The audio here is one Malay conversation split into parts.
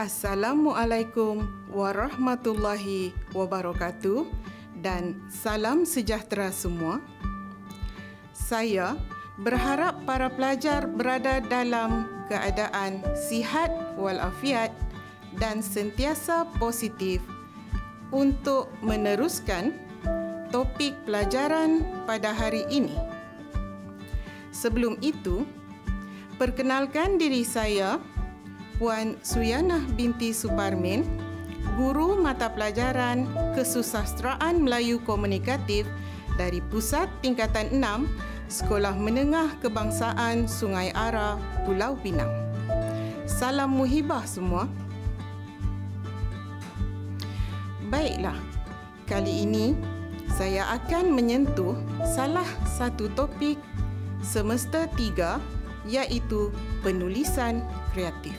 Assalamualaikum warahmatullahi wabarakatuh dan salam sejahtera semua. Saya berharap para pelajar berada dalam keadaan sihat walafiat dan sentiasa positif untuk meneruskan topik pelajaran pada hari ini. Sebelum itu, perkenalkan diri saya Puan Suyanah binti Suparmin, guru mata pelajaran Kesusasteraan Melayu Komunikatif dari Pusat Tingkatan 6 Sekolah Menengah Kebangsaan Sungai Ara, Pulau Pinang. Salam muhibah semua. Baiklah, kali ini saya akan menyentuh salah satu topik semester iaitu penulisan kreatif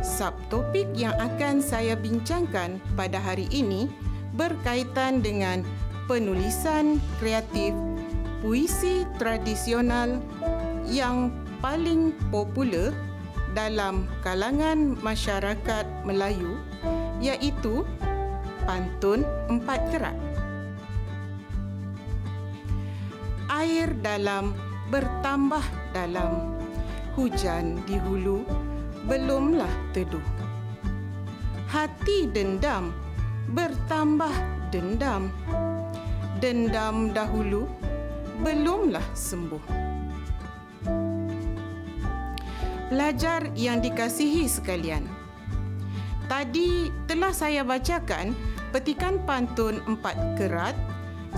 subtopik yang akan saya bincangkan pada hari ini berkaitan dengan penulisan kreatif puisi tradisional yang paling popular dalam kalangan masyarakat Melayu iaitu pantun empat kerat. Air dalam bertambah dalam hujan di hulu belumlah teduh. Hati dendam bertambah dendam. Dendam dahulu belumlah sembuh. Pelajar yang dikasihi sekalian, tadi telah saya bacakan petikan pantun empat kerat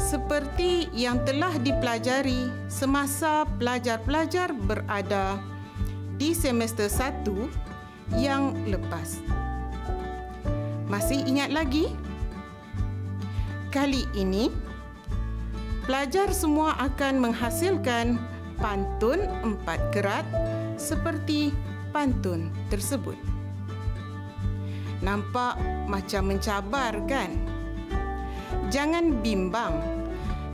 seperti yang telah dipelajari semasa pelajar-pelajar berada di semester 1 yang lepas. Masih ingat lagi? Kali ini, pelajar semua akan menghasilkan pantun empat kerat seperti pantun tersebut. Nampak macam mencabar kan? Jangan bimbang.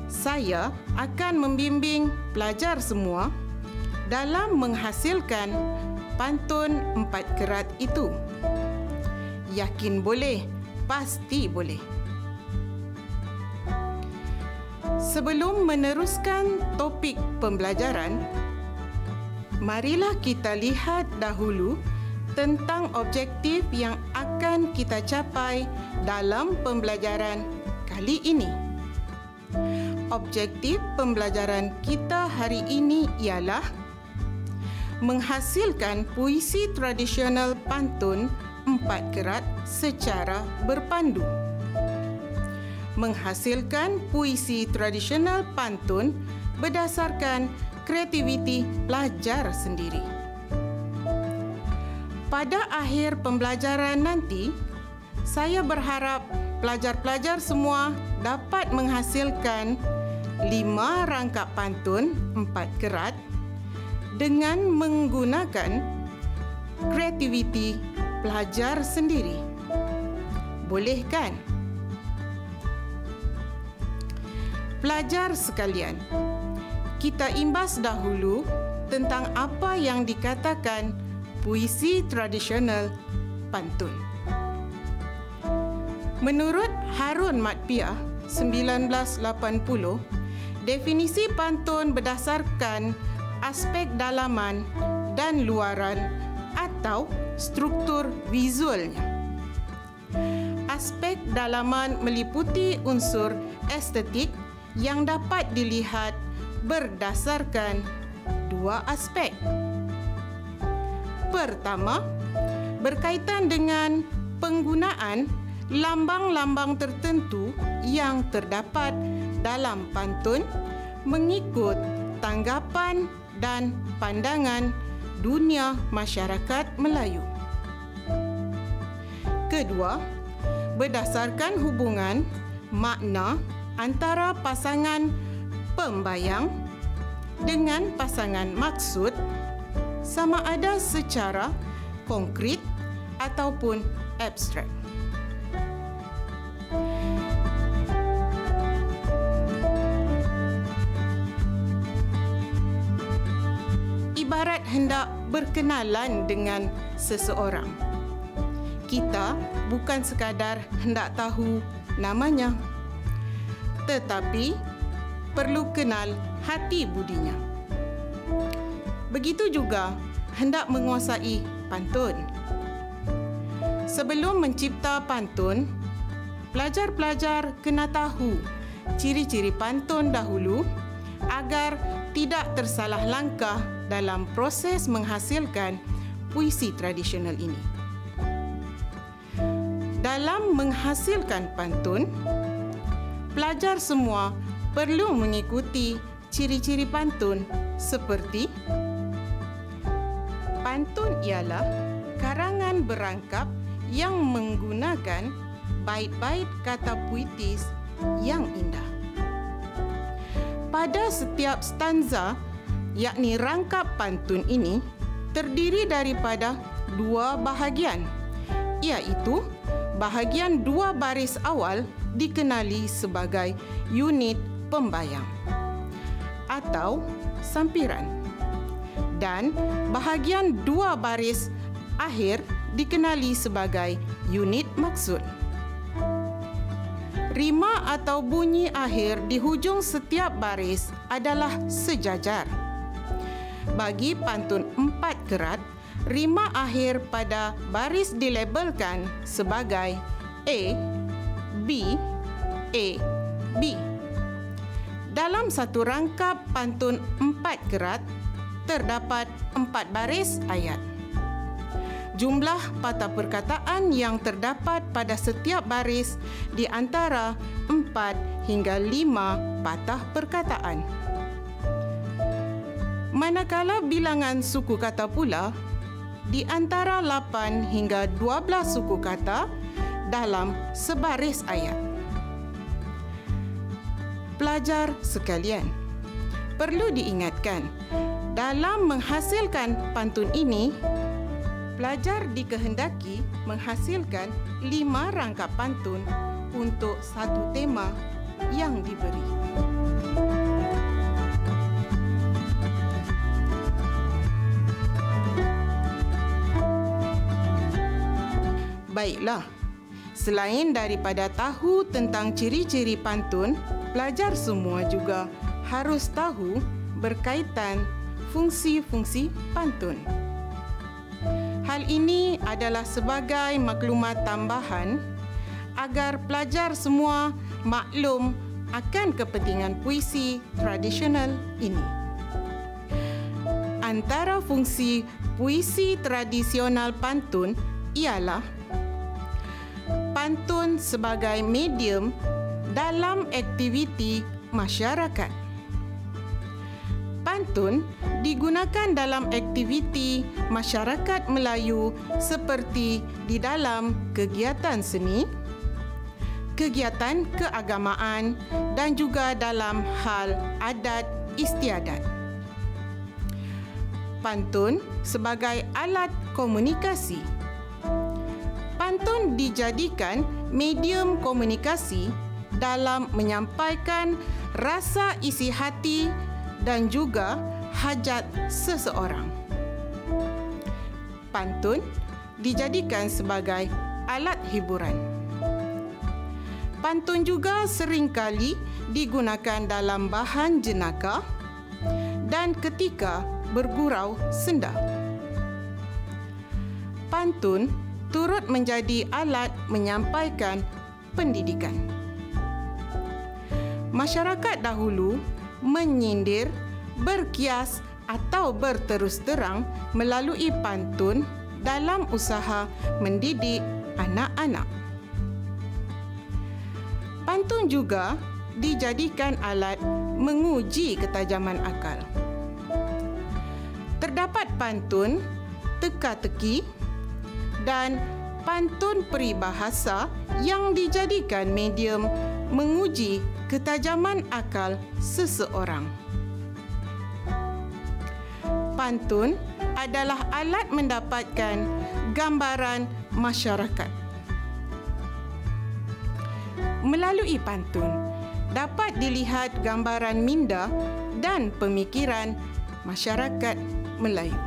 Saya akan membimbing pelajar semua dalam menghasilkan pantun empat kerat itu. Yakin boleh, pasti boleh. Sebelum meneruskan topik pembelajaran, marilah kita lihat dahulu tentang objektif yang akan kita capai dalam pembelajaran kali ini. Objektif pembelajaran kita hari ini ialah menghasilkan puisi tradisional pantun empat kerat secara berpandu. Menghasilkan puisi tradisional pantun berdasarkan kreativiti pelajar sendiri. Pada akhir pembelajaran nanti, saya berharap pelajar-pelajar semua dapat menghasilkan lima rangkap pantun empat kerat dengan menggunakan kreativiti pelajar sendiri. Boleh kan? Pelajar sekalian, kita imbas dahulu tentang apa yang dikatakan puisi tradisional pantun. Menurut Harun Matpiah 1980, definisi pantun berdasarkan aspek dalaman dan luaran atau struktur visualnya. Aspek dalaman meliputi unsur estetik yang dapat dilihat berdasarkan dua aspek. Pertama, berkaitan dengan penggunaan lambang-lambang tertentu yang terdapat dalam pantun mengikut tanggapan dan pandangan dunia masyarakat Melayu. Kedua, berdasarkan hubungan makna antara pasangan pembayang dengan pasangan maksud sama ada secara konkret ataupun abstrak. Hendak berkenalan dengan seseorang. Kita bukan sekadar hendak tahu namanya, tetapi perlu kenal hati budinya. Begitu juga hendak menguasai pantun. Sebelum mencipta pantun, pelajar-pelajar kena tahu ciri-ciri pantun dahulu agar tidak tersalah langkah dalam proses menghasilkan puisi tradisional ini. Dalam menghasilkan pantun, pelajar semua perlu mengikuti ciri-ciri pantun seperti pantun ialah karangan berangkap yang menggunakan bait-bait kata puitis yang indah. Pada setiap stanza, yakni rangkap pantun ini, terdiri daripada dua bahagian, iaitu bahagian dua baris awal dikenali sebagai unit pembayang atau sampiran dan bahagian dua baris akhir dikenali sebagai unit maksud rima atau bunyi akhir di hujung setiap baris adalah sejajar. Bagi pantun empat kerat, rima akhir pada baris dilabelkan sebagai A, B, A, B. Dalam satu rangkap pantun empat kerat, terdapat empat baris ayat jumlah patah perkataan yang terdapat pada setiap baris di antara 4 hingga 5 patah perkataan. Manakala bilangan suku kata pula di antara 8 hingga 12 suku kata dalam sebaris ayat. Pelajar sekalian, perlu diingatkan dalam menghasilkan pantun ini pelajar dikehendaki menghasilkan lima rangkap pantun untuk satu tema yang diberi. Baiklah, selain daripada tahu tentang ciri-ciri pantun, pelajar semua juga harus tahu berkaitan fungsi-fungsi pantun. Hal ini adalah sebagai maklumat tambahan agar pelajar semua maklum akan kepentingan puisi tradisional ini. Antara fungsi puisi tradisional pantun ialah pantun sebagai medium dalam aktiviti masyarakat. Pantun digunakan dalam aktiviti masyarakat Melayu seperti di dalam kegiatan seni, kegiatan keagamaan dan juga dalam hal adat istiadat. Pantun sebagai alat komunikasi. Pantun dijadikan medium komunikasi dalam menyampaikan rasa isi hati dan juga hajat seseorang. Pantun dijadikan sebagai alat hiburan. Pantun juga seringkali digunakan dalam bahan jenaka dan ketika bergurau senda. Pantun turut menjadi alat menyampaikan pendidikan. Masyarakat dahulu menyindir berkias atau berterus terang melalui pantun dalam usaha mendidik anak-anak. Pantun juga dijadikan alat menguji ketajaman akal. Terdapat pantun teka-teki dan pantun peribahasa yang dijadikan medium menguji ketajaman akal seseorang pantun adalah alat mendapatkan gambaran masyarakat. Melalui pantun, dapat dilihat gambaran minda dan pemikiran masyarakat Melayu.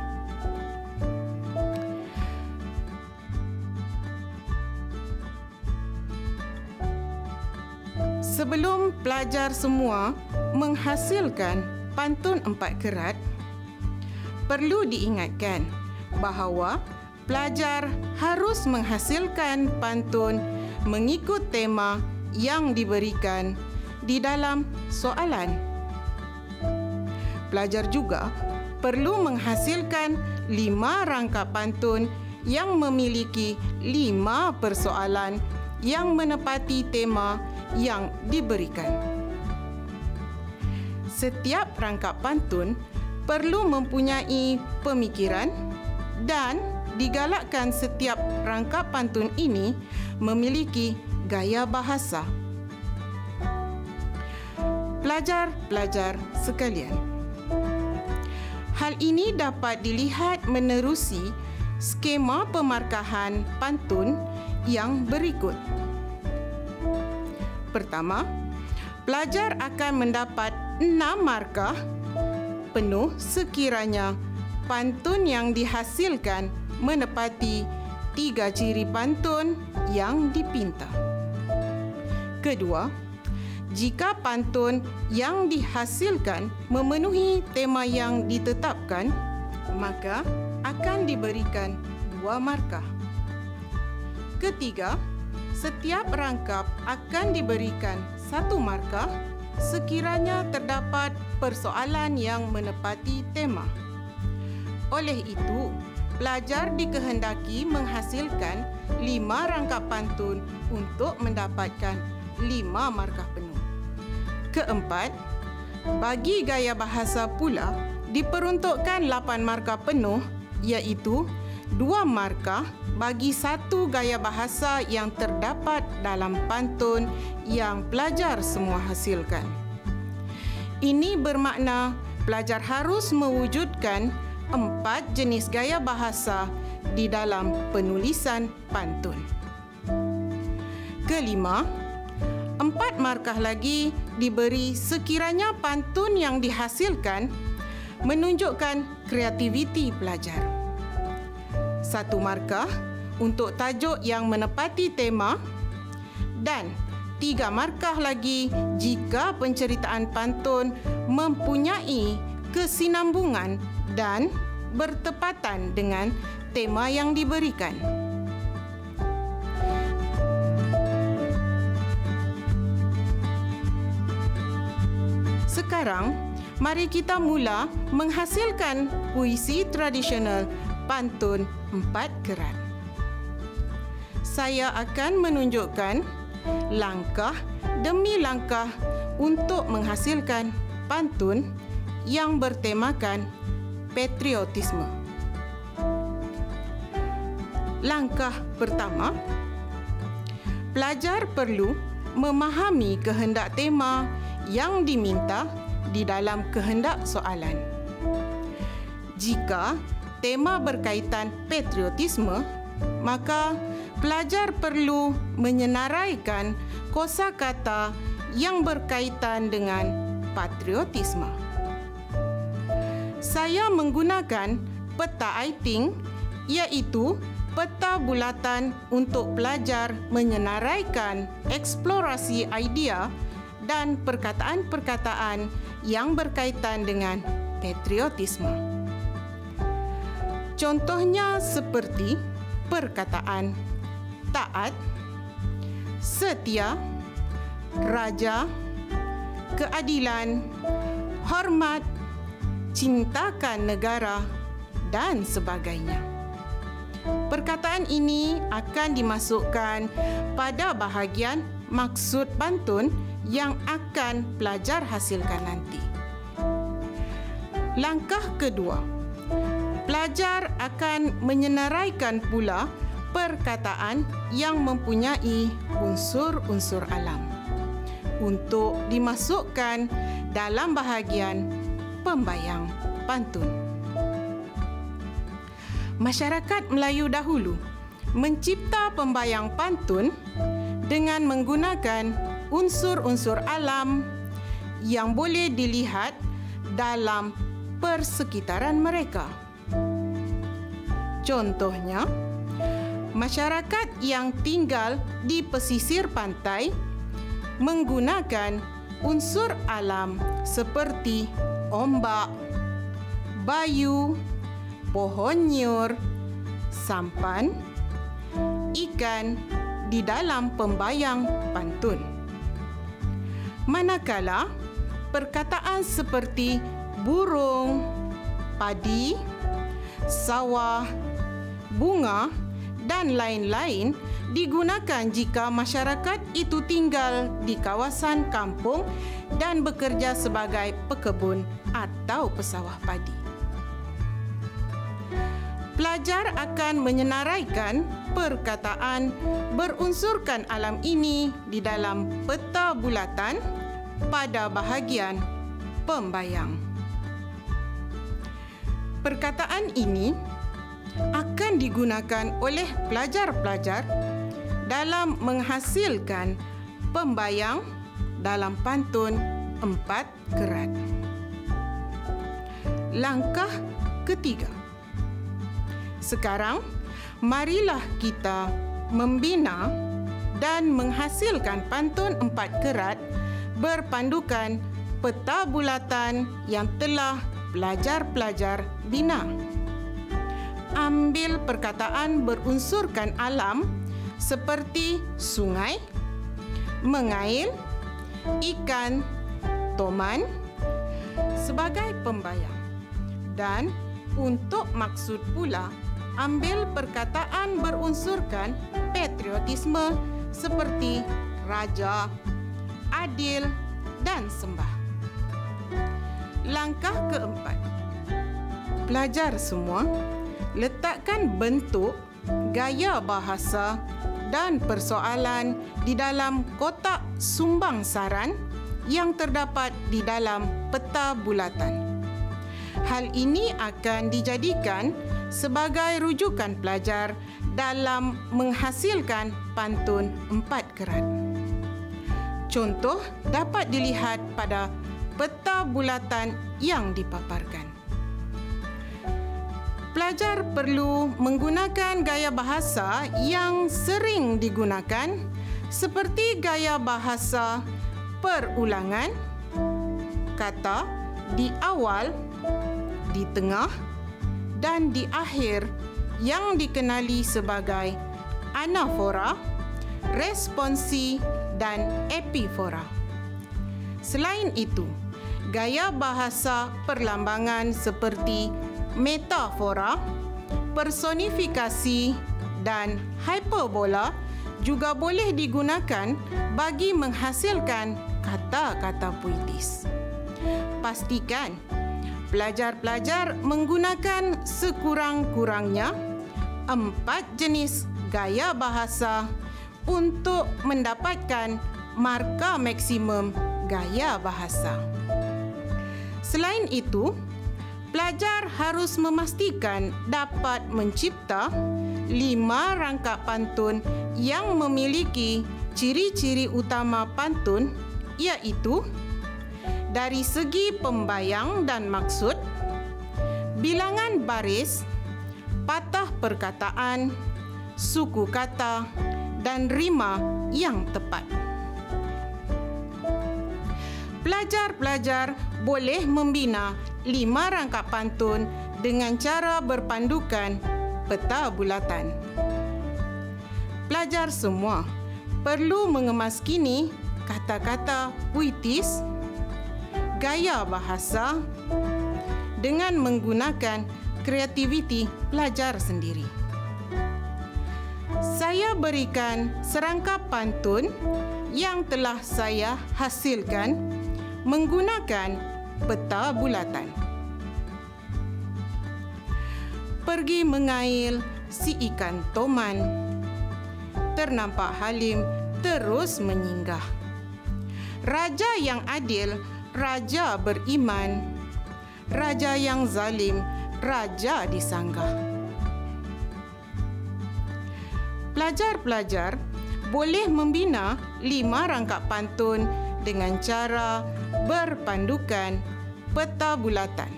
Sebelum pelajar semua menghasilkan pantun empat kerat, perlu diingatkan bahawa pelajar harus menghasilkan pantun mengikut tema yang diberikan di dalam soalan. Pelajar juga perlu menghasilkan lima rangkap pantun yang memiliki lima persoalan yang menepati tema yang diberikan. Setiap rangkap pantun perlu mempunyai pemikiran dan digalakkan setiap rangkap pantun ini memiliki gaya bahasa. Pelajar-pelajar sekalian, hal ini dapat dilihat menerusi skema pemarkahan pantun yang berikut. Pertama, pelajar akan mendapat enam markah penuh sekiranya pantun yang dihasilkan menepati tiga ciri pantun yang dipinta. Kedua, jika pantun yang dihasilkan memenuhi tema yang ditetapkan, maka akan diberikan dua markah. Ketiga, setiap rangkap akan diberikan satu markah sekiranya terdapat persoalan yang menepati tema. Oleh itu, pelajar dikehendaki menghasilkan lima rangkap pantun untuk mendapatkan lima markah penuh. Keempat, bagi gaya bahasa pula diperuntukkan lapan markah penuh iaitu dua markah bagi satu gaya bahasa yang terdapat dalam pantun yang pelajar semua hasilkan. Ini bermakna pelajar harus mewujudkan empat jenis gaya bahasa di dalam penulisan pantun. Kelima, empat markah lagi diberi sekiranya pantun yang dihasilkan menunjukkan kreativiti pelajar satu markah untuk tajuk yang menepati tema dan tiga markah lagi jika penceritaan pantun mempunyai kesinambungan dan bertepatan dengan tema yang diberikan. Sekarang, mari kita mula menghasilkan puisi tradisional pantun empat kerat. Saya akan menunjukkan langkah demi langkah untuk menghasilkan pantun yang bertemakan patriotisme. Langkah pertama, pelajar perlu memahami kehendak tema yang diminta di dalam kehendak soalan. Jika tema berkaitan patriotisme, maka pelajar perlu menyenaraikan kosakata yang berkaitan dengan patriotisme. Saya menggunakan peta ITING iaitu peta bulatan untuk pelajar menyenaraikan eksplorasi idea dan perkataan-perkataan yang berkaitan dengan patriotisme. Contohnya seperti perkataan taat, setia, raja, keadilan, hormat, cintakan negara dan sebagainya. Perkataan ini akan dimasukkan pada bahagian maksud pantun yang akan pelajar hasilkan nanti. Langkah kedua pelajar akan menyenaraikan pula perkataan yang mempunyai unsur-unsur alam untuk dimasukkan dalam bahagian pembayang pantun. Masyarakat Melayu dahulu mencipta pembayang pantun dengan menggunakan unsur-unsur alam yang boleh dilihat dalam persekitaran mereka. Contohnya, masyarakat yang tinggal di pesisir pantai menggunakan unsur alam seperti ombak, bayu, pohon nyur, sampan, ikan di dalam pembayang pantun. Manakala perkataan seperti burung, padi, sawah, bunga dan lain-lain digunakan jika masyarakat itu tinggal di kawasan kampung dan bekerja sebagai pekebun atau pesawah padi. Pelajar akan menyenaraikan perkataan berunsurkan alam ini di dalam peta bulatan pada bahagian pembayang. Perkataan ini akan digunakan oleh pelajar-pelajar dalam menghasilkan pembayang dalam pantun empat kerat. Langkah ketiga. Sekarang, marilah kita membina dan menghasilkan pantun empat kerat berpandukan peta bulatan yang telah pelajar-pelajar bina. Ambil perkataan berunsurkan alam seperti sungai, mengail, ikan, toman sebagai pembayang. Dan untuk maksud pula, ambil perkataan berunsurkan patriotisme seperti raja, adil dan sembah. Langkah keempat. Pelajar semua, letakkan bentuk, gaya bahasa dan persoalan di dalam kotak sumbang saran yang terdapat di dalam peta bulatan. Hal ini akan dijadikan sebagai rujukan pelajar dalam menghasilkan pantun empat kerat. Contoh dapat dilihat pada peta bulatan yang dipaparkan. Pelajar perlu menggunakan gaya bahasa yang sering digunakan seperti gaya bahasa perulangan, kata di awal, di tengah dan di akhir yang dikenali sebagai anafora, responsi dan epifora. Selain itu, gaya bahasa perlambangan seperti metafora, personifikasi dan hyperbola juga boleh digunakan bagi menghasilkan kata-kata puitis. Pastikan pelajar-pelajar menggunakan sekurang-kurangnya empat jenis gaya bahasa untuk mendapatkan markah maksimum gaya bahasa. Selain itu, pelajar harus memastikan dapat mencipta lima rangkap pantun yang memiliki ciri-ciri utama pantun iaitu dari segi pembayang dan maksud, bilangan baris, patah perkataan, suku kata dan rima yang tepat. Pelajar-pelajar boleh membina lima rangkap pantun dengan cara berpandukan peta bulatan. Pelajar semua perlu mengemas kini kata-kata puitis, gaya bahasa dengan menggunakan kreativiti pelajar sendiri. Saya berikan serangkap pantun yang telah saya hasilkan menggunakan peta bulatan. Pergi mengail si ikan toman. Ternampak Halim terus menyinggah. Raja yang adil, raja beriman. Raja yang zalim, raja disanggah. Pelajar-pelajar boleh membina lima rangkap pantun dengan cara berpandukan peta bulatan.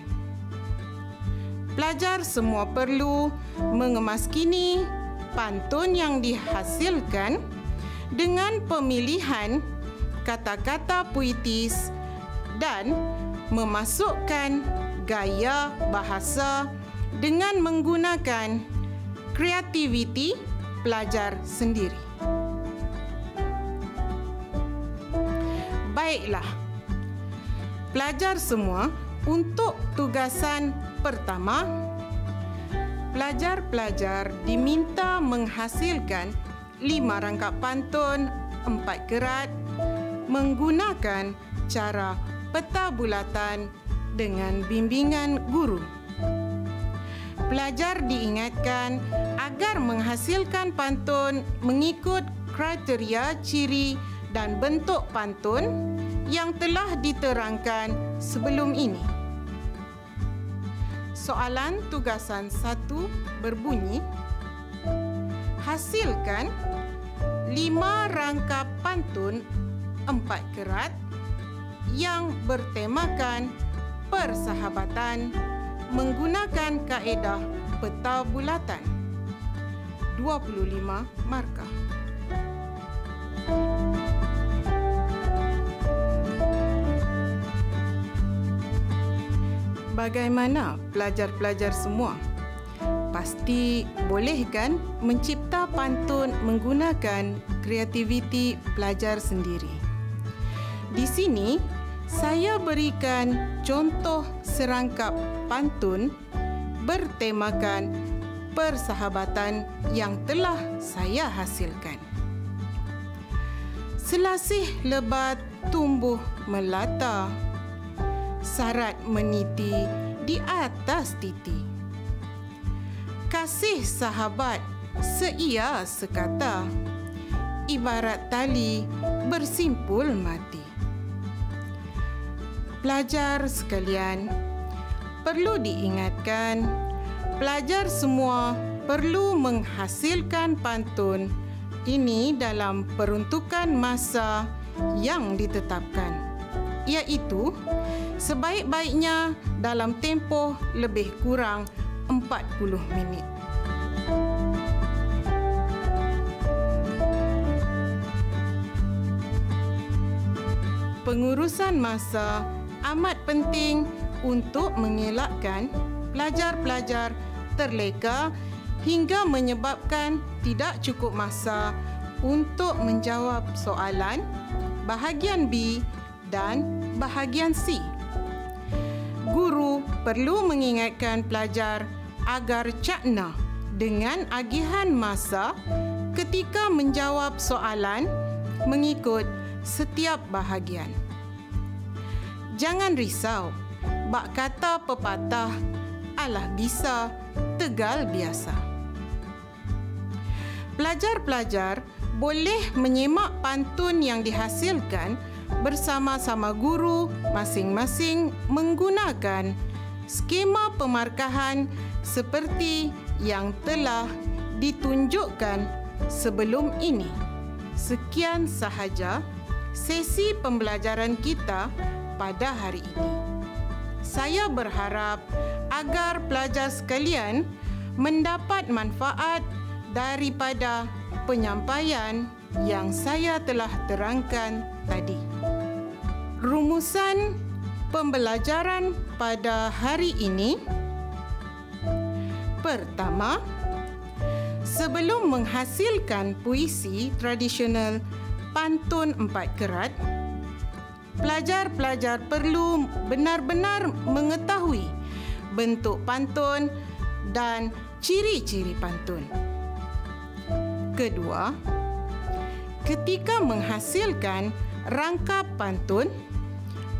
Pelajar semua perlu mengemaskini pantun yang dihasilkan dengan pemilihan kata-kata puitis dan memasukkan gaya bahasa dengan menggunakan kreativiti pelajar sendiri. Baiklah. Pelajar semua untuk tugasan pertama pelajar-pelajar diminta menghasilkan lima rangkap pantun empat kerat menggunakan cara peta bulatan dengan bimbingan guru. Pelajar diingatkan agar menghasilkan pantun mengikut kriteria ciri dan bentuk pantun yang telah diterangkan sebelum ini. Soalan tugasan satu berbunyi, hasilkan lima rangkap pantun empat kerat yang bertemakan persahabatan menggunakan kaedah peta bulatan. 25 markah. Bagaimana pelajar-pelajar semua? Pasti boleh kan mencipta pantun menggunakan kreativiti pelajar sendiri. Di sini saya berikan contoh serangkap pantun bertemakan persahabatan yang telah saya hasilkan. Selasih lebat tumbuh melata sarat meniti di atas titi. Kasih sahabat seia sekata, ibarat tali bersimpul mati. Pelajar sekalian, perlu diingatkan, pelajar semua perlu menghasilkan pantun ini dalam peruntukan masa yang ditetapkan, iaitu sebaik-baiknya dalam tempoh lebih kurang 40 minit. Pengurusan masa amat penting untuk mengelakkan pelajar-pelajar terleka hingga menyebabkan tidak cukup masa untuk menjawab soalan bahagian B dan bahagian C. Guru perlu mengingatkan pelajar agar cakna dengan agihan masa ketika menjawab soalan mengikut setiap bahagian. Jangan risau, bak kata pepatah alah bisa, tegal biasa. Pelajar-pelajar boleh menyemak pantun yang dihasilkan bersama-sama guru masing-masing menggunakan skema pemarkahan seperti yang telah ditunjukkan sebelum ini. Sekian sahaja sesi pembelajaran kita pada hari ini. Saya berharap agar pelajar sekalian mendapat manfaat daripada penyampaian yang saya telah terangkan tadi. Rumusan pembelajaran pada hari ini Pertama, sebelum menghasilkan puisi tradisional pantun empat kerat, pelajar-pelajar perlu benar-benar mengetahui bentuk pantun dan ciri-ciri pantun. Kedua, ketika menghasilkan rangkap pantun,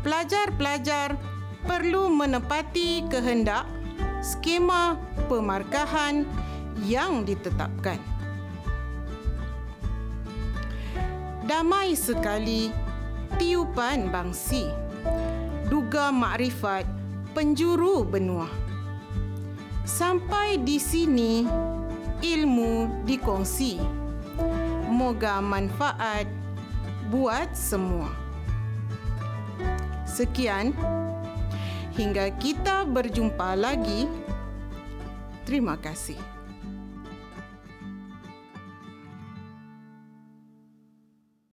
pelajar-pelajar perlu menepati kehendak skema pemarkahan yang ditetapkan. Damai sekali tiupan bangsi, duga makrifat penjuru benua. Sampai di sini ilmu dikongsi moga manfaat buat semua. Sekian, hingga kita berjumpa lagi. Terima kasih.